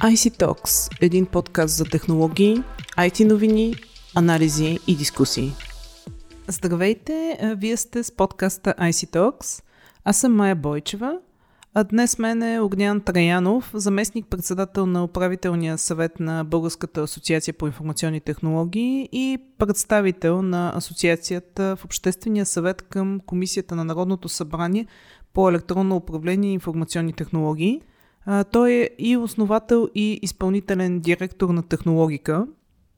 IC Talks – един подкаст за технологии, IT новини, анализи и дискусии. Здравейте, вие сте с подкаста IC Talks. Аз съм Майя Бойчева, а днес мен е Огнян Траянов, заместник-председател на управителния съвет на Българската асоциация по информационни технологии и представител на асоциацията в Обществения съвет към Комисията на Народното събрание по електронно управление и информационни технологии – той е и основател и изпълнителен директор на технологика.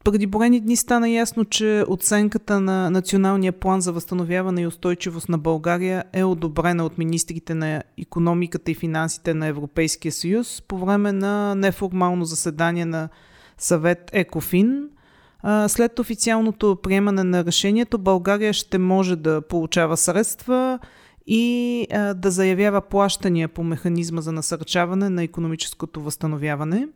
Преди броени дни стана ясно, че оценката на Националния план за възстановяване и устойчивост на България е одобрена от министрите на економиката и финансите на Европейския съюз по време на неформално заседание на съвет ЕКОФИН. След официалното приемане на решението, България ще може да получава средства и а, да заявява плащания по механизма за насърчаване на економическото възстановяване.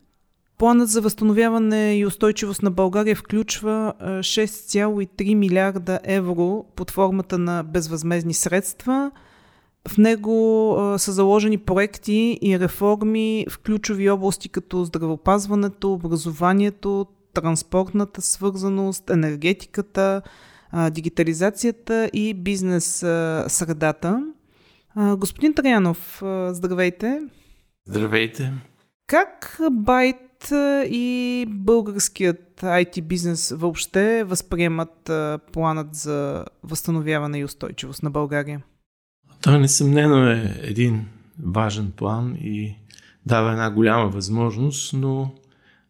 Планът за възстановяване и устойчивост на България включва 6,3 милиарда евро под формата на безвъзмезни средства. В него са заложени проекти и реформи в ключови области като здравеопазването, образованието, транспортната свързаност, енергетиката, а, дигитализацията и бизнес а, средата. А, господин Траянов, а, здравейте. Здравейте. Как Байт и българският IT бизнес въобще възприемат а, планът за възстановяване и устойчивост на България? Той несъмнено е един важен план и дава една голяма възможност, но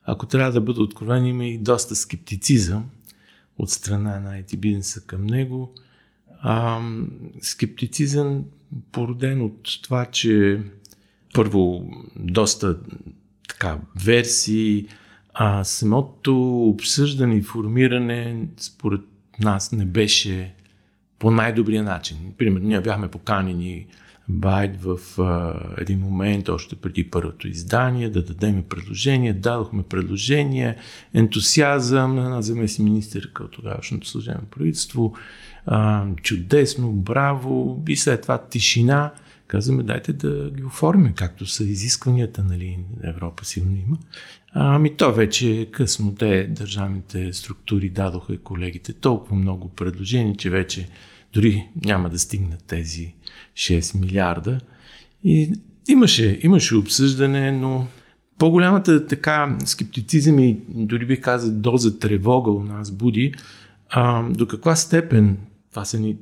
ако трябва да бъда откровен, има и доста скептицизъм от страна на IT бизнеса към него. А, скептицизъм породен от това, че първо доста така версии, а самото обсъждане и формиране според нас не беше по най-добрия начин. Примерно, ние бяхме поканени Байт в а, един момент, още преди първото издание, да дадем предложение. Дадохме предложение, ентусиазъм на заместник министърка от тогавашното служебно правителство. А, чудесно, браво. И след това тишина. Казваме, дайте да ги оформим, както са изискванията, нали, Европа сигурно има. Ами то вече е късно. Те, държавните структури, дадоха и колегите толкова много предложения, че вече дори няма да стигнат тези 6 милиарда. И имаше, имаше обсъждане, но по-голямата така скептицизъм и дори би казал доза тревога у нас буди а, до каква степен това са ни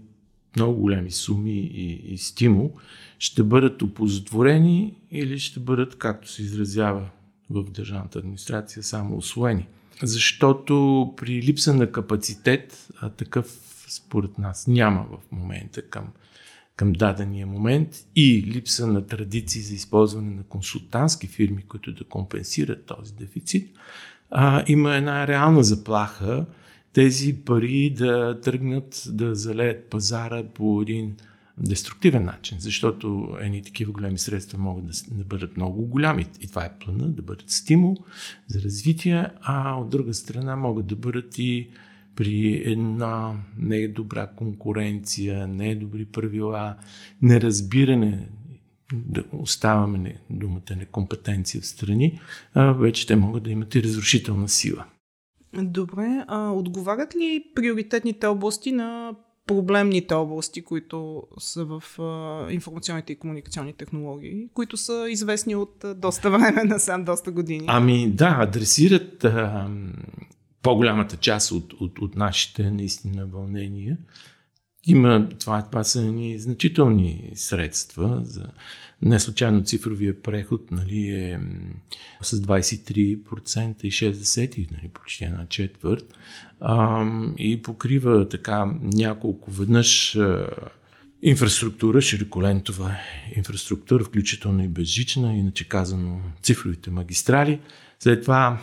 много големи суми и, и стимул, ще бъдат опозотворени или ще бъдат, както се изразява в държавната администрация, само освоени. Защото при липса на капацитет, а такъв според нас няма в момента към, към дадения момент и липса на традиции за използване на консултантски фирми, които да компенсират този дефицит, а, има една реална заплаха тези пари да тръгнат да залеят пазара по един деструктивен начин, защото едни такива големи средства могат да, да бъдат много голями. И това е плана, да бъдат стимул за развитие, а от друга страна могат да бъдат и при една недобра конкуренция, недобри правила, неразбиране, да оставаме не, думата некомпетенция в страни, а, вече те могат да имат и разрушителна сила. Добре, а отговарят ли приоритетните области на проблемните области, които са в а, информационните и комуникационни технологии, които са известни от а, доста време, насам доста години? Ами да, адресират а, по-голямата част от, от, от нашите наистина вълнения. Има, това, това са ни значителни средства. За, не случайно цифровия преход нали, е с 23% и 60, нали, почти една четвърт. А, и покрива така няколко веднъж инфраструктура, широколентова инфраструктура, включително и безжична, иначе казано цифровите магистрали. След това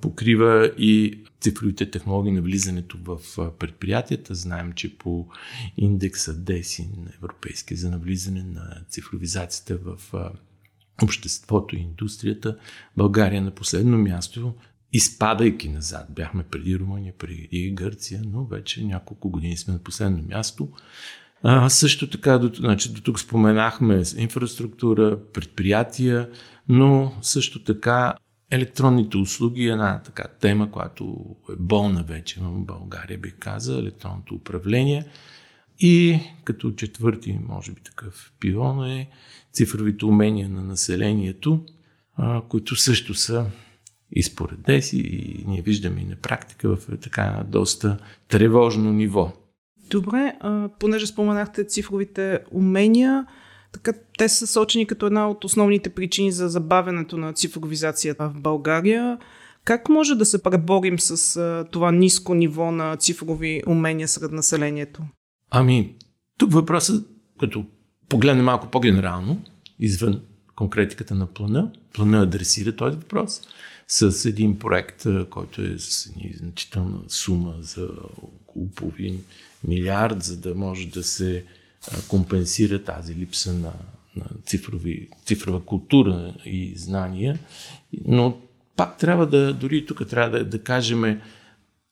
покрива и цифровите технологии на влизането в предприятията. Знаем, че по индекса ДЕСИ на Европейския за навлизане на цифровизацията в обществото и индустрията, България на последно място, изпадайки назад. Бяхме преди Румъния, преди Гърция, но вече няколко години сме на последно място. А, също така, до, значи, до тук споменахме инфраструктура, предприятия, но също така електронните услуги е една така тема, която е болна вече в България, бих казал, електронното управление. И като четвърти, може би такъв пилон е цифровите умения на населението, а, които също са и според Деси, и ние виждаме и на практика в така доста тревожно ниво. Добре, а, понеже споменахте цифровите умения, така, те са сочени като една от основните причини за забавянето на цифровизацията в България. Как може да се преборим с а, това ниско ниво на цифрови умения сред населението? Ами, тук въпросът, като погледнем малко по-генерално, извън конкретиката на плана, плана адресира този въпрос с един проект, който е с значителна сума за около половин милиард, за да може да се компенсира тази липса на, на цифрови, цифрова култура и знания. Но пак трябва да, дори тук трябва да, да кажем,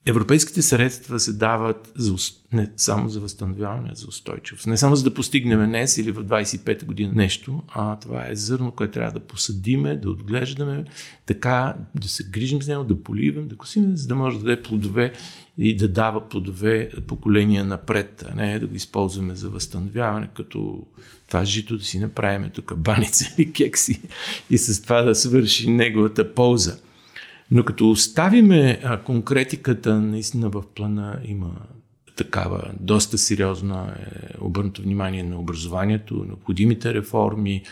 Европейските средства се дават за, не само за възстановяване, за устойчивост. Не само за да постигнем днес или в 25-та година нещо, а това е зърно, което трябва да посадиме, да отглеждаме, така да се грижим с него, да поливаме, да косим, за да може да даде плодове и да дава плодове поколения напред, а не да го използваме за възстановяване, като това жито да си направим тук баница или кекси и с това да свърши неговата полза. Но като оставиме конкретиката, наистина в плана има такава доста сериозна е, обърнато внимание на образованието, необходимите реформи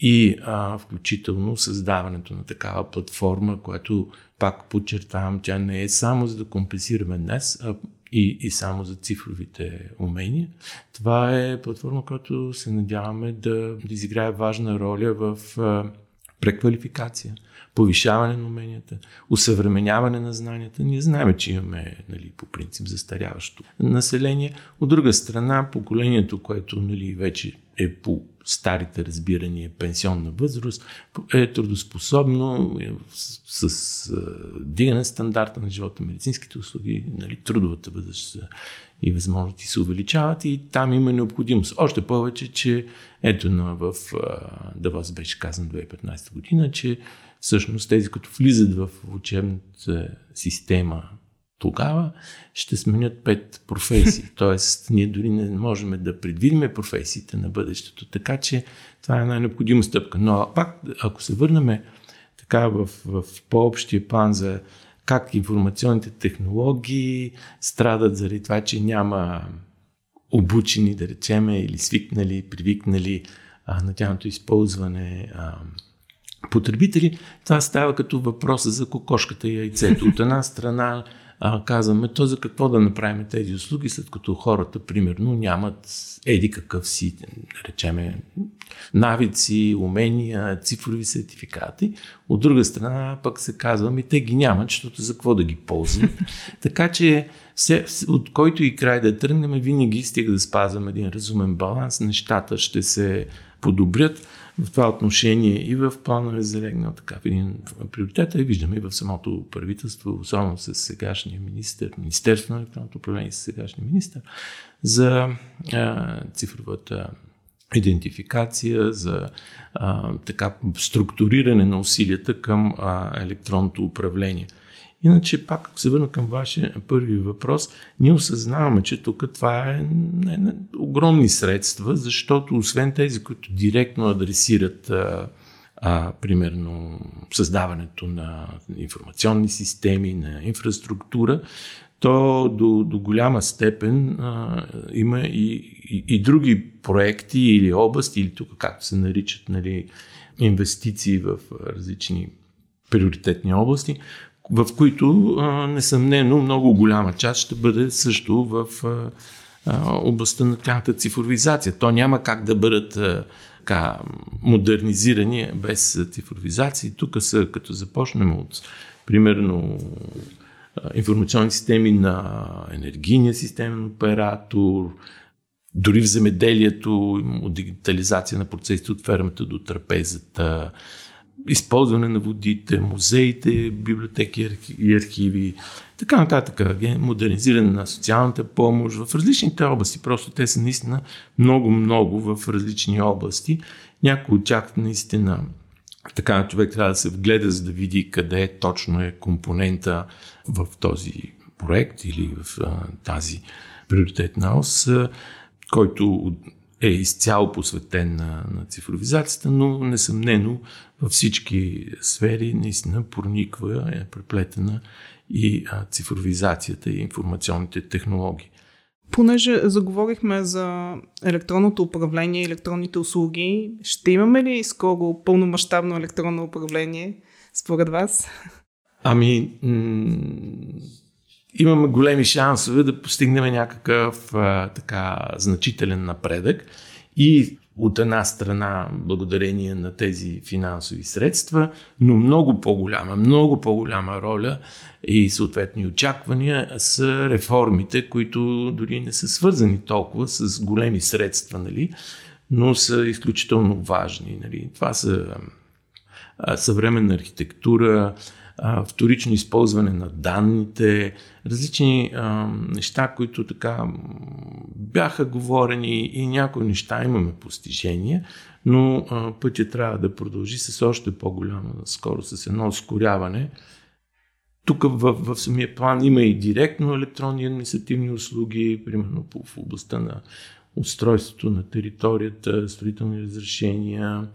и а, включително създаването на такава платформа, която пак подчертавам, тя не е само за да компенсираме днес, а и, и само за цифровите умения. Това е платформа, която се надяваме да, да изиграе важна роля в а, преквалификация повишаване на уменията, усъвременяване на знанията. Ние знаем, че имаме нали, по принцип застаряващо население. От друга страна, поколението, което нали, вече е по старите разбирания пенсионна възраст, е трудоспособно, е с, с дигане стандарта на живота, медицинските услуги, нали, трудовата възраст и възможности се увеличават и там има необходимост. Още повече, че ето на, в Давос беше казан 2015 година, че всъщност тези, които влизат в учебната система тогава, ще сменят пет професии. Тоест, ние дори не можем да предвидим професиите на бъдещето. Така че това е една необходима стъпка. Но пак, ако се върнем така в, в по-общия план за как информационните технологии страдат заради това, че няма обучени, да речеме, или свикнали, привикнали а, на тяхното използване а, потребители, това става като въпроса за кокошката и яйцето. От една страна а, казваме, то за какво да направим тези услуги, след като хората, примерно, нямат еди какъв си, да речеме, навици, умения, цифрови сертификати. От друга страна пък се казва, ми те ги нямат, защото за какво да ги ползват. така че все, от който и край да тръгнем, винаги стига да спазваме един разумен баланс, нещата ще се подобрят в това отношение и в плана е залегнал така в един приоритет, и виждаме и в самото правителство, особено с сегашния министр, Министерство на електронното управление с сегашния министр, за а, цифровата идентификация, за а, така структуриране на усилията към а, електронното управление. Иначе, пак се върна към вашия първи въпрос, ние осъзнаваме, че тук това е не, не, огромни средства, защото освен тези, които директно адресират а, а, примерно създаването на информационни системи, на инфраструктура, то до, до голяма степен а, има и, и, и други проекти или области, или тук както се наричат нали, инвестиции в различни приоритетни области, в които несъмнено много голяма част ще бъде също в областта на тяхната цифровизация. То няма как да бъдат така, модернизирани без цифровизация. Тук са, като започнем от примерно информационни системи на енергийния системен оператор, дори в земеделието, от дигитализация на процесите от фермата до трапезата, използване на водите, музеите, библиотеки и архиви, така нататък, модернизиране на социалната помощ в различните области. Просто те са наистина много-много в различни области. Някои от тях наистина така човек трябва да се вгледа, за да види къде точно е компонента в този проект или в а, тази приоритетна ос, който е изцяло посветен на, на цифровизацията, но несъмнено във всички сфери наистина прониква, е преплетена и цифровизацията и информационните технологии. Понеже заговорихме за електронното управление и електронните услуги, ще имаме ли скоро пълномащабно електронно управление, според вас? Ами, м- имаме големи шансове да постигнем някакъв а, така значителен напредък и от една страна благодарение на тези финансови средства, но много по-голяма, много по-голяма роля и съответни очаквания са реформите, които дори не са свързани толкова с големи средства, нали, но са изключително важни. Нали. Това са съвременна архитектура, вторично използване на данните, различни неща, които така бяха говорени и някои неща имаме постижения, но а, пътя трябва да продължи с още по-голяма скоро, с едно ускоряване. Тук в, в самия план има и директно електронни административни услуги, примерно в областта на устройството на територията, строителни разрешения,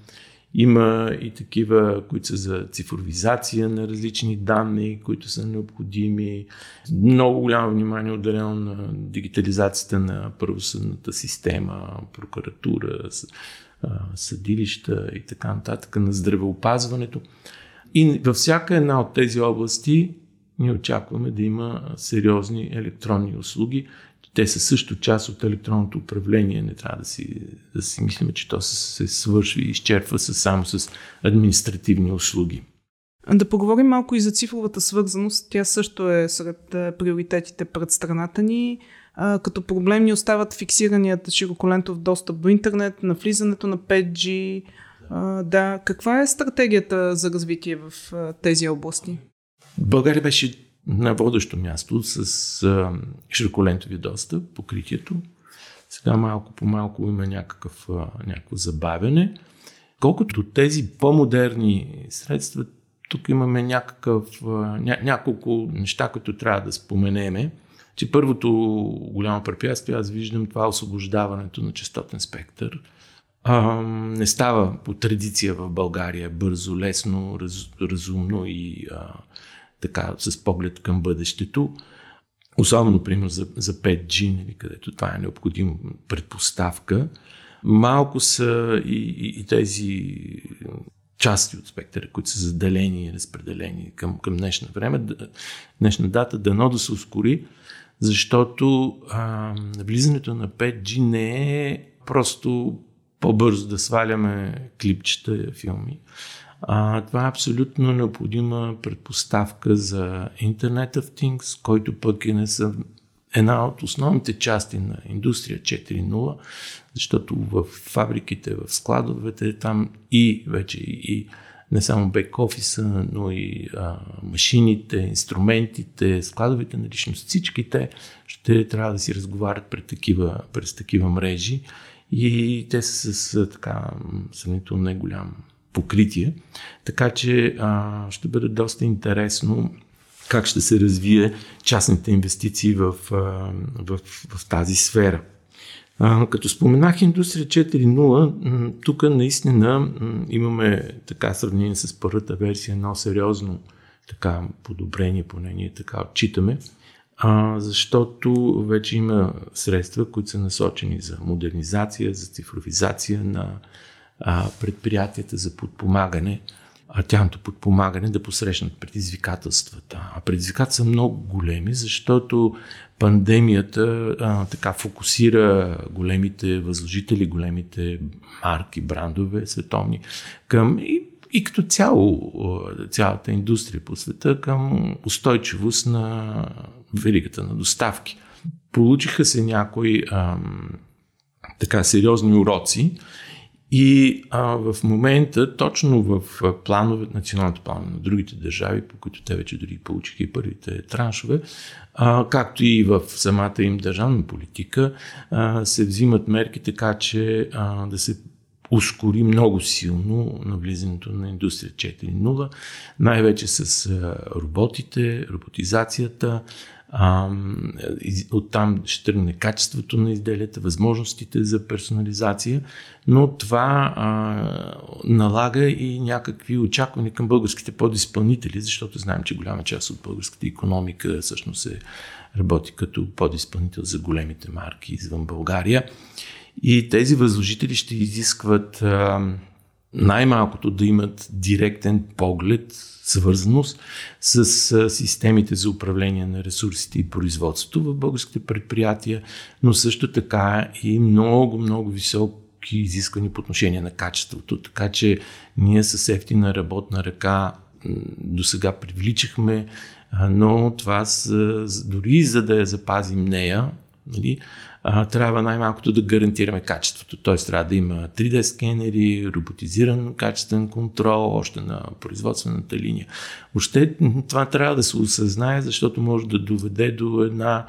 има и такива, които са за цифровизация на различни данни, които са необходими. Много голямо внимание е отделено на дигитализацията на правосъдната система, прокуратура, съдилища и така нататък, на здравеопазването. И във всяка една от тези области ние очакваме да има сериозни електронни услуги, те са също част от електронното управление. Не трябва да си, да си мислим, че то се свършва и изчерпва се само с административни услуги. Да поговорим малко и за цифровата свързаност. Тя също е сред приоритетите пред страната ни. Като проблемни остават фиксираният широколентов достъп до интернет, на влизането на 5G. Да, каква е стратегията за развитие в тези области? България беше на водещо място с а, широколентови достъп, покритието. Сега малко по малко има някакъв, а, някакво забавяне. Колкото тези по-модерни средства, тук имаме някакъв, ня, няколко неща, които трябва да споменеме. Че първото голямо препятствие, аз виждам това освобождаването на частотен спектър. А, не става по традиция в България бързо, лесно, раз, разумно и а, така с поглед към бъдещето. Особено, примерно, за, за 5G, нали, където това е необходимо предпоставка. Малко са и, и, и тези части от спектъра, които са заделени и разпределени към, към днешна време, днешна дата, дано да се ускори, защото а, влизането на 5G не е просто по-бързо да сваляме клипчета, филми, а, това е абсолютно необходима предпоставка за Internet of Things, който пък е не са една от основните части на индустрия 4.0, защото в фабриките, в складовете там и вече и не само бек-офиса, но и а, машините, инструментите, складовите на личност, всички те ще трябва да си разговарят пред такива, през такива мрежи. И те са с така сравнително не голям покритие. Така че а, ще бъде доста интересно как ще се развие частните инвестиции в, а, в, в тази сфера. А, като споменах Индустрия 4.0, тук наистина имаме така сравнение с първата версия едно сериозно така подобрение, поне ние така отчитаме, а, защото вече има средства, които са насочени за модернизация, за цифровизация на а, предприятията за подпомагане, а тяхното подпомагане да посрещнат предизвикателствата. А предизвикателства са много големи, защото пандемията а, така фокусира големите възложители, големите марки, брандове световни към и, и като цяло цялата индустрия по света към устойчивост на веригата на доставки. Получиха се някои а, така сериозни уроци и а, в момента, точно в планове, националните планове на другите държави, по които те вече дори получиха и първите траншове, а, както и в самата им държавна политика, а, се взимат мерки така, че а, да се ускори много силно навлизането на индустрия 4.0, най-вече с роботите, роботизацията, а, оттам ще тръгне качеството на изделията, възможностите за персонализация, но това а, налага и някакви очаквания към българските подизпълнители, защото знаем, че голяма част от българската економика всъщност се работи като подизпълнител за големите марки извън България. И тези възложители ще изискват а, най-малкото да имат директен поглед, свързаност с системите за управление на ресурсите и производството в българските предприятия, но също така и много, много високи изисквания по отношение на качеството. Така че ние с ефтина работна ръка до сега привличахме, но това с, дори за да я запазим нея, нали, а, трябва най-малкото да гарантираме качеството. Т.е. трябва да има 3D скенери, роботизиран качествен контрол, още на производствената линия. Въобще това трябва да се осъзнае, защото може да доведе до една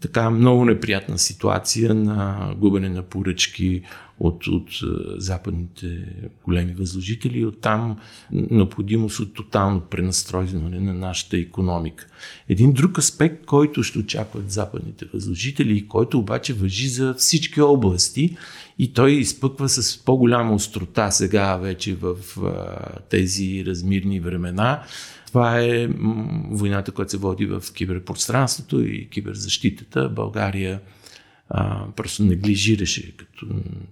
така много неприятна ситуация на губене на поръчки от, от е, западните големи възложители и оттам необходимост от тотално пренастройване на нашата економика. Един друг аспект, който ще очакват западните възложители и който обаче въжи за всички области и той изпъква с по-голяма острота сега вече в а, тези размирни времена, това е войната, която се води в киберпространството и киберзащитата. България а, просто неглижираше като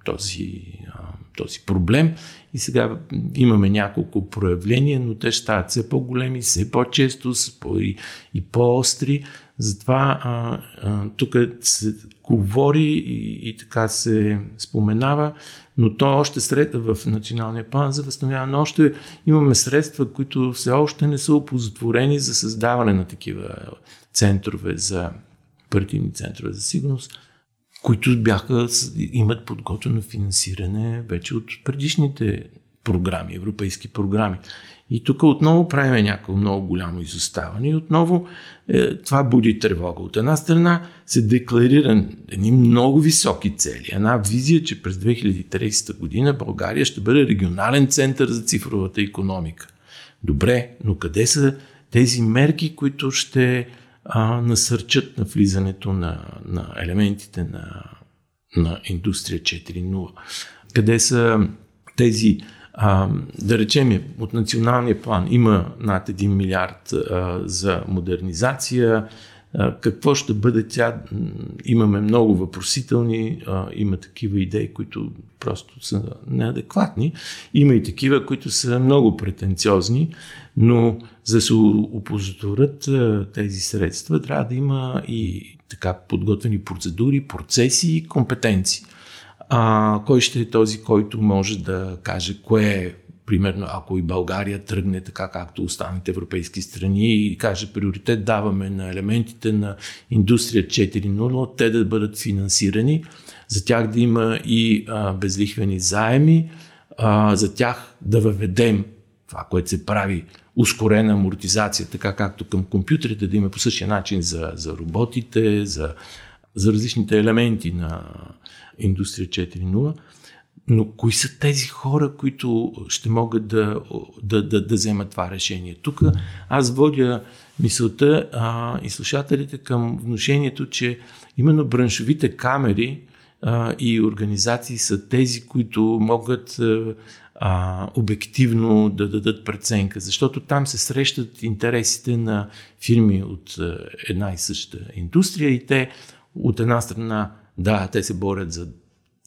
този, а, този проблем. И сега имаме няколко проявления, но те стават все по-големи, все по-често по- и, и по-остри. Затова а, а, тук се говори и, и така се споменава, но то още средства в националния план за възстановяване, но още имаме средства, които все още не са опозотворени за създаване на такива центрове за партийни центрове за сигурност които бяха, имат подготвено финансиране вече от предишните програми, европейски програми. И тук отново правим някакво много голямо изоставане и отново е, това буди тревога. От една страна се декларира едни много високи цели. Една визия, че през 2030 година България ще бъде регионален център за цифровата економика. Добре, но къде са тези мерки, които ще а, насърчат на влизането на, на елементите на, на индустрия 4.0. Къде са тези, а, да речем, от националния план има над 1 милиард а, за модернизация, какво ще бъде тя? Имаме много въпросителни, има такива идеи, които просто са неадекватни. Има и такива, които са много претенциозни, но за да се опозорят тези средства, трябва да има и така подготвени процедури, процеси и компетенции. А, кой ще е този, който може да каже кое е? Примерно ако и България тръгне така както останалите европейски страни и каже приоритет даваме на елементите на индустрия 4.0, те да бъдат финансирани, за тях да има и а, безлихвени заеми, а, за тях да въведем това, което се прави ускорена амортизация, така както към компютрите, да има по същия начин за, за роботите, за, за различните елементи на индустрия 4.0. Но кои са тези хора, които ще могат да, да, да, да вземат това решение? Тук аз водя мисълта а, и слушателите към вношението, че именно браншовите камери а, и организации са тези, които могат а, обективно да дадат преценка, защото там се срещат интересите на фирми от една и съща индустрия и те от една страна, да, те се борят за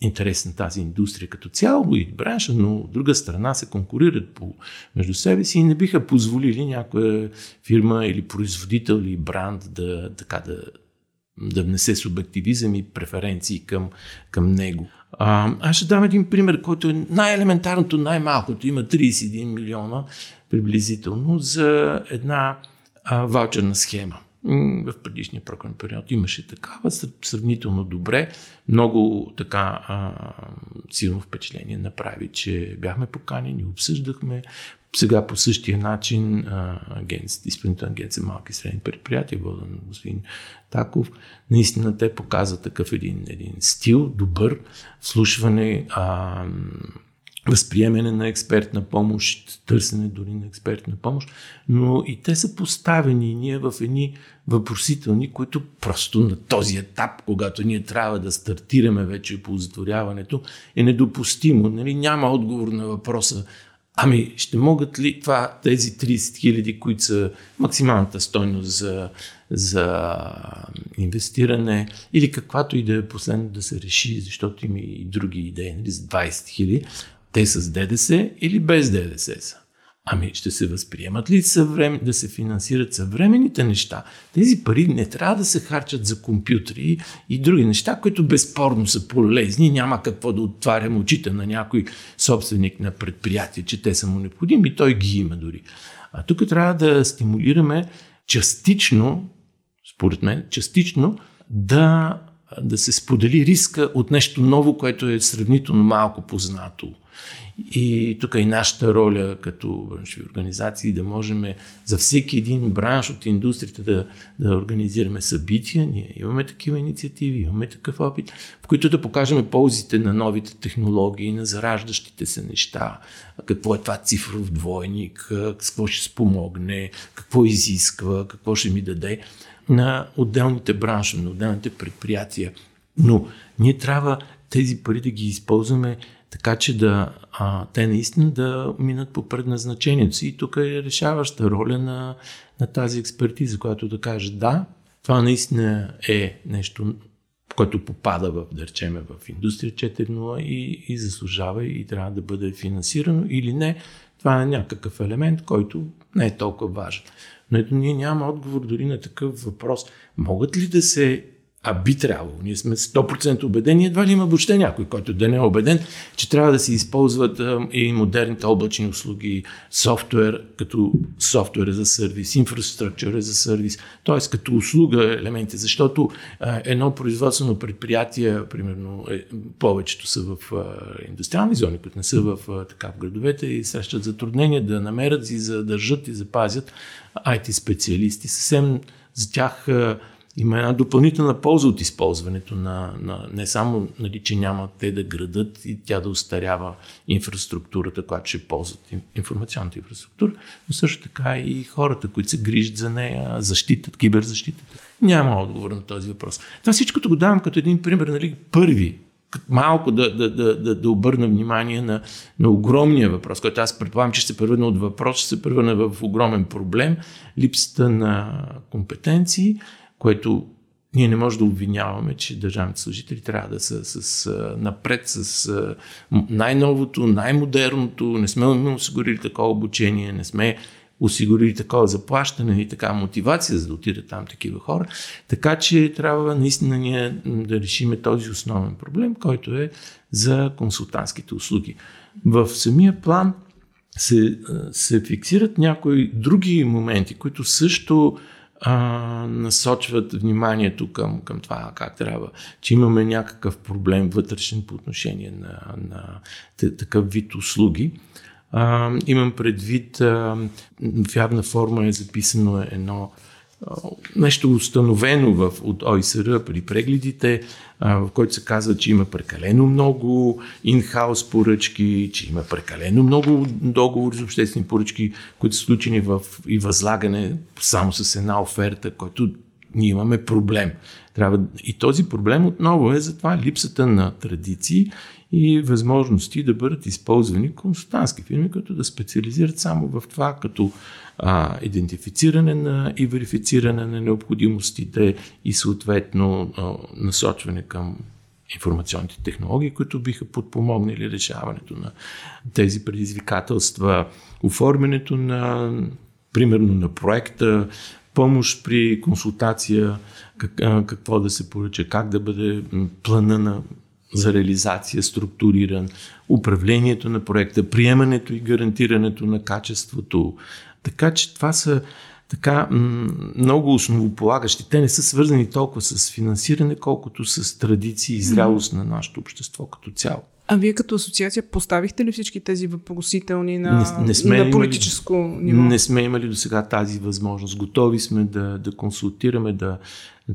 интерес на тази индустрия като цяло и бранша, но от друга страна се конкурират по, между себе си и не биха позволили някоя фирма или производител или бранд да, така да, да внесе субективизъм и преференции към, към него. А, аз ще дам един пример, който е най-елементарното, най-малкото. Има 31 милиона приблизително за една а, ваучерна схема в предишния програмен период имаше такава, сравнително добре. Много така а, силно впечатление направи, че бяхме поканени, обсъждахме. Сега по същия начин изпълнителна агенция малки и средни предприятия, воден господин Таков, наистина те показват такъв един, един стил, добър, вслушване, а, възприемане на експертна помощ, търсене дори на експертна помощ, но и те са поставени ние в едни въпросителни, които просто на този етап, когато ние трябва да стартираме вече по затворяването, е недопустимо. Нали? Няма отговор на въпроса Ами, ще могат ли това, тези 30 хиляди, които са максималната стойност за, за инвестиране или каквато и да е последно да се реши, защото има и други идеи, нали, за 20 хиляди, те с ДДС или без ДДС са. Ами ще се възприемат ли съврем... да се финансират съвременните неща? Тези пари не трябва да се харчат за компютри и други неща, които безспорно са полезни. Няма какво да отварям очите на някой собственик на предприятие, че те са му необходими. Той ги има дори. А тук трябва да стимулираме частично, според мен, частично да, да се сподели риска от нещо ново, което е сравнително малко познато. И тук и нашата роля като браншови организации да можем за всеки един бранш от индустрията да, да организираме събития. Ние имаме такива инициативи, имаме такъв опит, в които да покажем ползите на новите технологии, на зараждащите се неща, какво е това цифров двойник, какво ще спомогне, какво изисква, какво ще ми даде на отделните браншове, на отделните предприятия. Но ние трябва тези пари да ги използваме така че да, а, те наистина да минат по предназначението си. И тук е решаваща роля на, на тази експертиза, която да каже да, това наистина е нещо, което попада в, да речеме, в индустрия 4.0 и, и заслужава и трябва да бъде финансирано или не. Това е някакъв елемент, който не е толкова важен. Но ето ние няма отговор дори на такъв въпрос. Могат ли да се а би трябвало. Ние сме 100% убедени, едва ли има въобще някой, който да не е убеден, че трябва да се използват и модерните облачни услуги, софтуер като софтуер за сервис, инфраструктура за сервис, т.е. като услуга елементи, защото едно производствено предприятие, примерно е, повечето са в индустриални зони, които не са в, така, в градовете и срещат затруднения да намерят и задържат и запазят IT специалисти. Съвсем за тях има една допълнителна полза от използването на, на не само, нали, че няма те да градат и тя да устарява инфраструктурата, която ще ползват информационната инфраструктура, но също така и хората, които се грижат за нея, защитат, киберзащитата. Няма отговор на този въпрос. Това всичкото го давам като един пример, нали, първи малко да, да, да, да, да обърна внимание на, на огромния въпрос, който аз предполагам, че ще се превърне от въпрос, ще се превърне в огромен проблем, липсата на компетенции което ние не можем да обвиняваме, че държавните служители трябва да са с, напред с най-новото, най-модерното, не сме осигурили такова обучение, не сме осигурили такова заплащане и така мотивация, за да отидат там такива хора. Така че трябва наистина ние да решиме този основен проблем, който е за консултантските услуги. В самия план се, се фиксират някои други моменти, които също а, насочват вниманието към, към това как трябва, че имаме някакъв проблем вътрешен по отношение на, на такъв вид услуги. А, имам предвид, а, в явна форма е записано едно нещо установено в, от ОИСР при прегледите, в който се казва, че има прекалено много инхаус поръчки, че има прекалено много договори за обществени поръчки, които са случени в и възлагане само с една оферта, който ние имаме проблем. Трябва... И този проблем отново е за това липсата на традиции и възможности да бъдат използвани консултантски фирми, които да специализират само в това, като а, идентифициране на и верифициране на необходимостите и съответно а, насочване към информационните технологии, които биха подпомогнали решаването на тези предизвикателства, оформянето на, примерно, на проекта, помощ при консултация, как, какво да се поръча, как да бъде плана на, за реализация структуриран, управлението на проекта, приемането и гарантирането на качеството, така че това са така много основополагащи. Те не са свързани толкова с финансиране, колкото с традиции и зрялост на нашето общество като цяло. А вие като асоциация поставихте ли всички тези въпросителни на, не, не сме на политическо имали, ниво? Не сме имали до сега тази възможност. Готови сме да, да консултираме, да...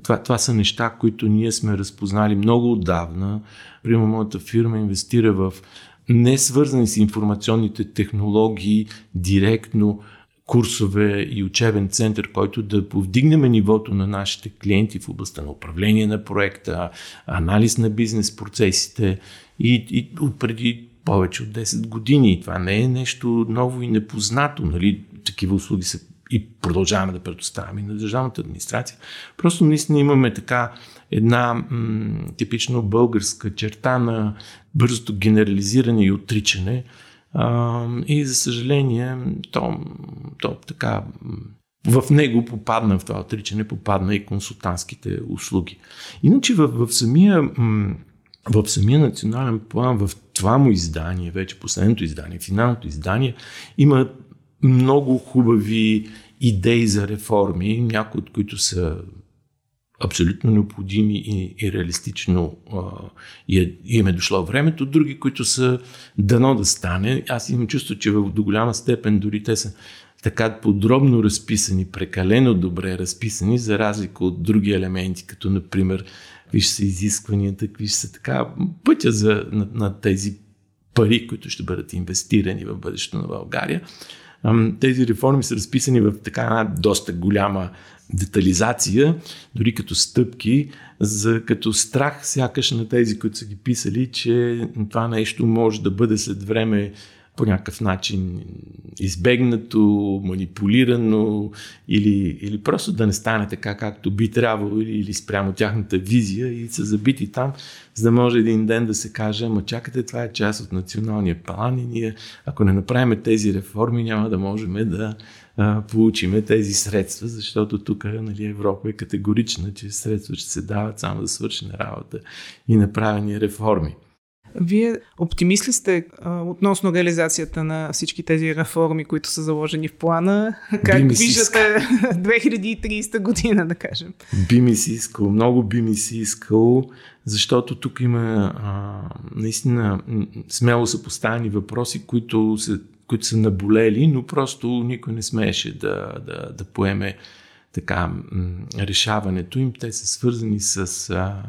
Това, това са неща, които ние сме разпознали много отдавна. Примерно, моята фирма инвестира в не свързани с информационните технологии директно, курсове и учебен център, който да повдигнем нивото на нашите клиенти в областта на управление на проекта, анализ на бизнес процесите и, и преди повече от 10 години. Това не е нещо ново и непознато. Нали? Такива услуги са и продължаваме да предоставяме на държавната администрация. Просто наистина имаме така една м- типично българска черта на бързото генерализиране и отричане. А, и за съжаление, то, то така в него попадна, в това отричане попадна и консултантските услуги. Иначе в, в самия в самия национален план, в това му издание, вече последното издание, финалното издание, има много хубави идеи за реформи, някои от които са абсолютно необходими и, и реалистично а, и, е, и им е дошло времето, други, които са дано да стане. Аз имам чувство, че в, до голяма степен дори те са така подробно разписани, прекалено добре разписани, за разлика от други елементи, като например какви ще са изискванията, какви ще са така пътя за, на, на тези пари, които ще бъдат инвестирани в бъдещето на България. Тези реформи са разписани в така доста голяма детализация, дори като стъпки, за, като страх сякаш на тези, които са ги писали, че това нещо може да бъде след време по някакъв начин избегнато, манипулирано или, или просто да не стане така, както би трябвало или, или спрямо тяхната визия и са забити там, за да може един ден да се каже, ама чакате, това е част от националния план и ние, ако не направим тези реформи, няма да можем да а, получиме тези средства, защото тук нали, Европа е категорична, че средства ще се дават само да свърши работа и направени реформи. Вие оптимист ли сте а, относно реализацията на всички тези реформи, които са заложени в плана? Как виждате 2030 година, да кажем? Би ми си искал, много би ми си искал, защото тук има а, наистина смело са поставени въпроси, които, са, които са наболели, но просто никой не смееше да, да, да поеме така решаването им. Те са свързани с... А,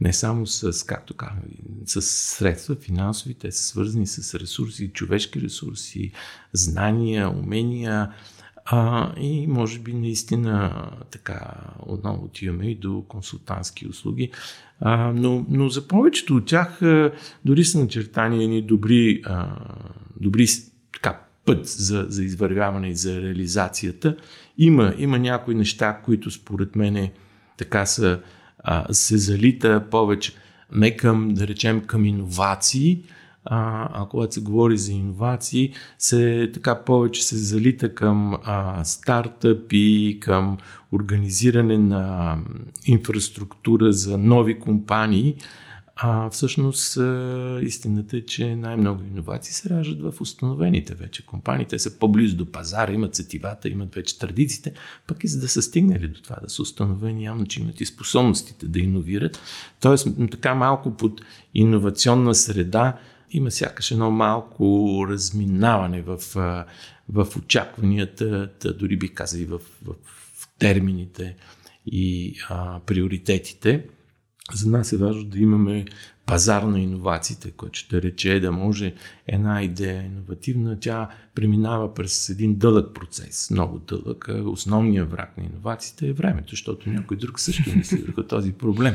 не само с, както казвам, с средства финансови, те са свързани с ресурси, човешки ресурси, знания, умения а, и може би наистина така отново отиваме и до консултантски услуги. А, но, но за повечето от тях а, дори са начертани ни добри, а, добри така, път за, за извървяване и за реализацията. Има, има някои неща, които според мен така са а, се залита повече. Не към, да речем, към иновации, а, а когато се говори за иновации, се така повече се залита към а, стартъпи, към организиране на инфраструктура за нови компании, а всъщност истината е, че най-много иновации се раждат в установените вече компании. Те са по-близо до пазара, имат сетивата, имат вече традициите, пък и за да са стигнали до това да са установени, явно, че имат и способностите да иновират. Тоест, така малко под иновационна среда има сякаш едно малко разминаване в, в очакванията, дори би казал и в, в, в термините и а, приоритетите. За нас е важно да имаме пазар на иновациите, което ще рече да може една идея иновативна, тя преминава през един дълъг процес, много дълъг. Основният враг на иновациите е времето, защото някой друг също мисли върху този проблем.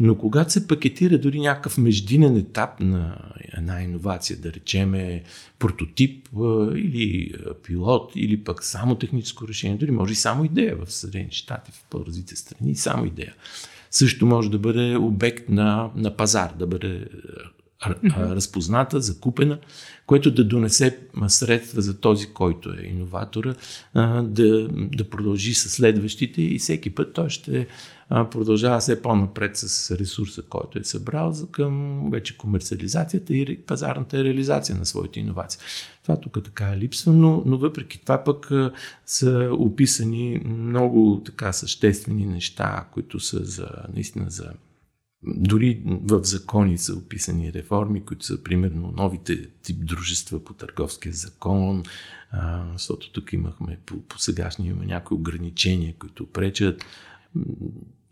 Но когато се пакетира дори някакъв междинен етап на една иновация, да речеме прототип или пилот, или пък само техническо решение, дори може и само идея в Съединените щати, в по-развите страни, само идея също може да бъде обект на, на пазар, да бъде разпозната, закупена, което да донесе средства за този, който е иноватора, да, да продължи с следващите и всеки път той ще продължава все по-напред с ресурса, който е събрал за към вече комерциализацията и пазарната реализация на своите иновации. Това тук така липсва, но, но въпреки това пък са описани много така съществени неща, които са за, наистина за дори в закони са описани реформи, които са примерно новите тип дружества по търговския закон, а, защото тук имахме по, по сегашния има някои ограничения, които пречат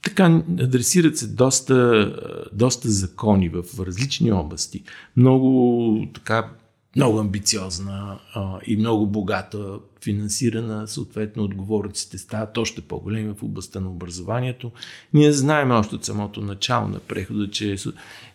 така адресират се доста, доста закони в различни области. Много така много амбициозна а, и много богата, финансирана, съответно отговорниците стават още по-големи в областта на образованието. Ние знаем още от самото начало на прехода, че,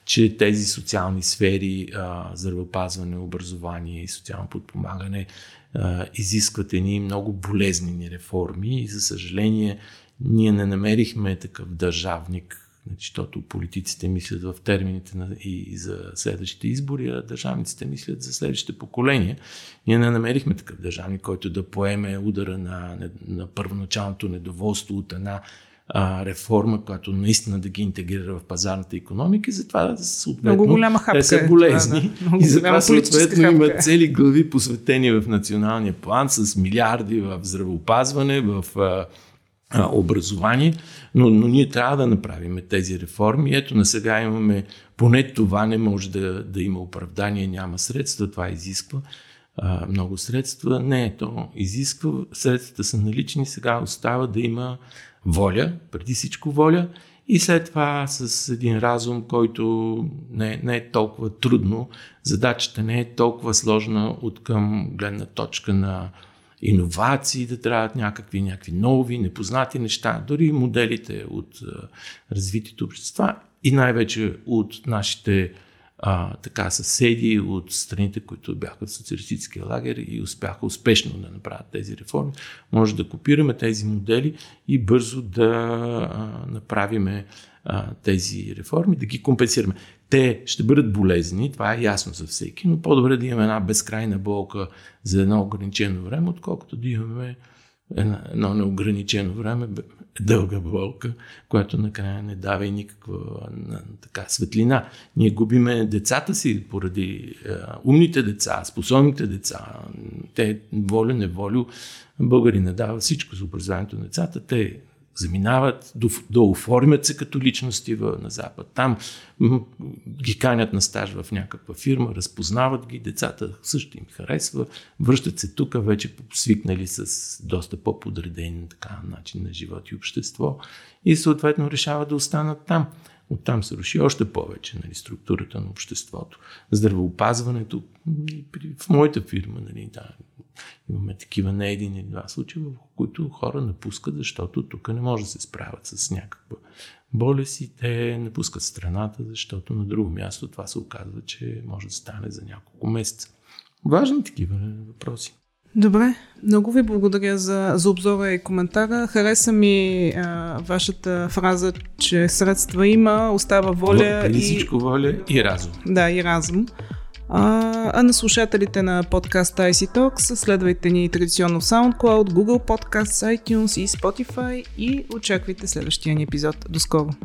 че тези социални сфери, а, здравеопазване, образование и социално подпомагане а, изискват едни много болезнени реформи и за съжаление ние не намерихме такъв държавник, защото политиците мислят в термините на, и за следващите избори, а държавниците мислят за следващите поколения. Ние не намерихме такъв държавник, който да поеме удара на, на, на първоначалното недоволство от една а, реформа, която наистина да ги интегрира в пазарната економика и затова съответно Много голяма хапка те са е болезни това, да. и затова съответно хапка. има цели глави посветени в националния план с милиарди в здравеопазване, в а, образование, но, но ние трябва да направим тези реформи. Ето на сега имаме, поне това не може да, да има оправдание, няма средства, това изисква а, много средства. Не, то изисква, средствата са налични, сега остава да има воля, преди всичко воля, и след това с един разум, който не, не е толкова трудно, задачата не е толкова сложна от към гледна точка на иновации, да трябват някакви, някакви нови, непознати неща, дори моделите от развитите общества и най-вече от нашите а, така съседи от страните, които бяха в социалистическия лагер и успяха успешно да направят тези реформи. Може да копираме тези модели и бързо да а, направиме а, тези реформи, да ги компенсираме. Те ще бъдат болезни, това е ясно за всеки, но по-добре да имаме една безкрайна болка за едно ограничено време, отколкото да имаме едно неограничено време, дълга болка, която накрая не дава и никаква така светлина. Ние губиме децата си поради е, умните деца, способните деца. Те воля, неволю. Българи не дава всичко за образованието на децата. Те заминават, да, да оформят се като личности на Запад. Там ги канят на стаж в някаква фирма, разпознават ги, децата също им харесва, връщат се тук, вече свикнали с доста по-подреден така, начин на живот и общество и съответно решават да останат там. Оттам се руши още повече нали, структурата на обществото. Здравеопазването, в моята фирма, нали, да, имаме такива не един или два случая, в които хора напускат, защото тук не може да се справят с някаква болест и те напускат страната, защото на друго място това се оказва, че може да стане за няколко месеца. Важни такива въпроси. Добре, много ви благодаря за, за обзора и коментара. Хареса ми а, вашата фраза, че средства има, остава воля. Преди и... всичко воля и разум. Да, и разум. А, а на слушателите на подкаста IC Talks следвайте ни традиционно в SoundCloud, Google Podcasts, iTunes и Spotify и очаквайте следващия ни епизод. До скоро!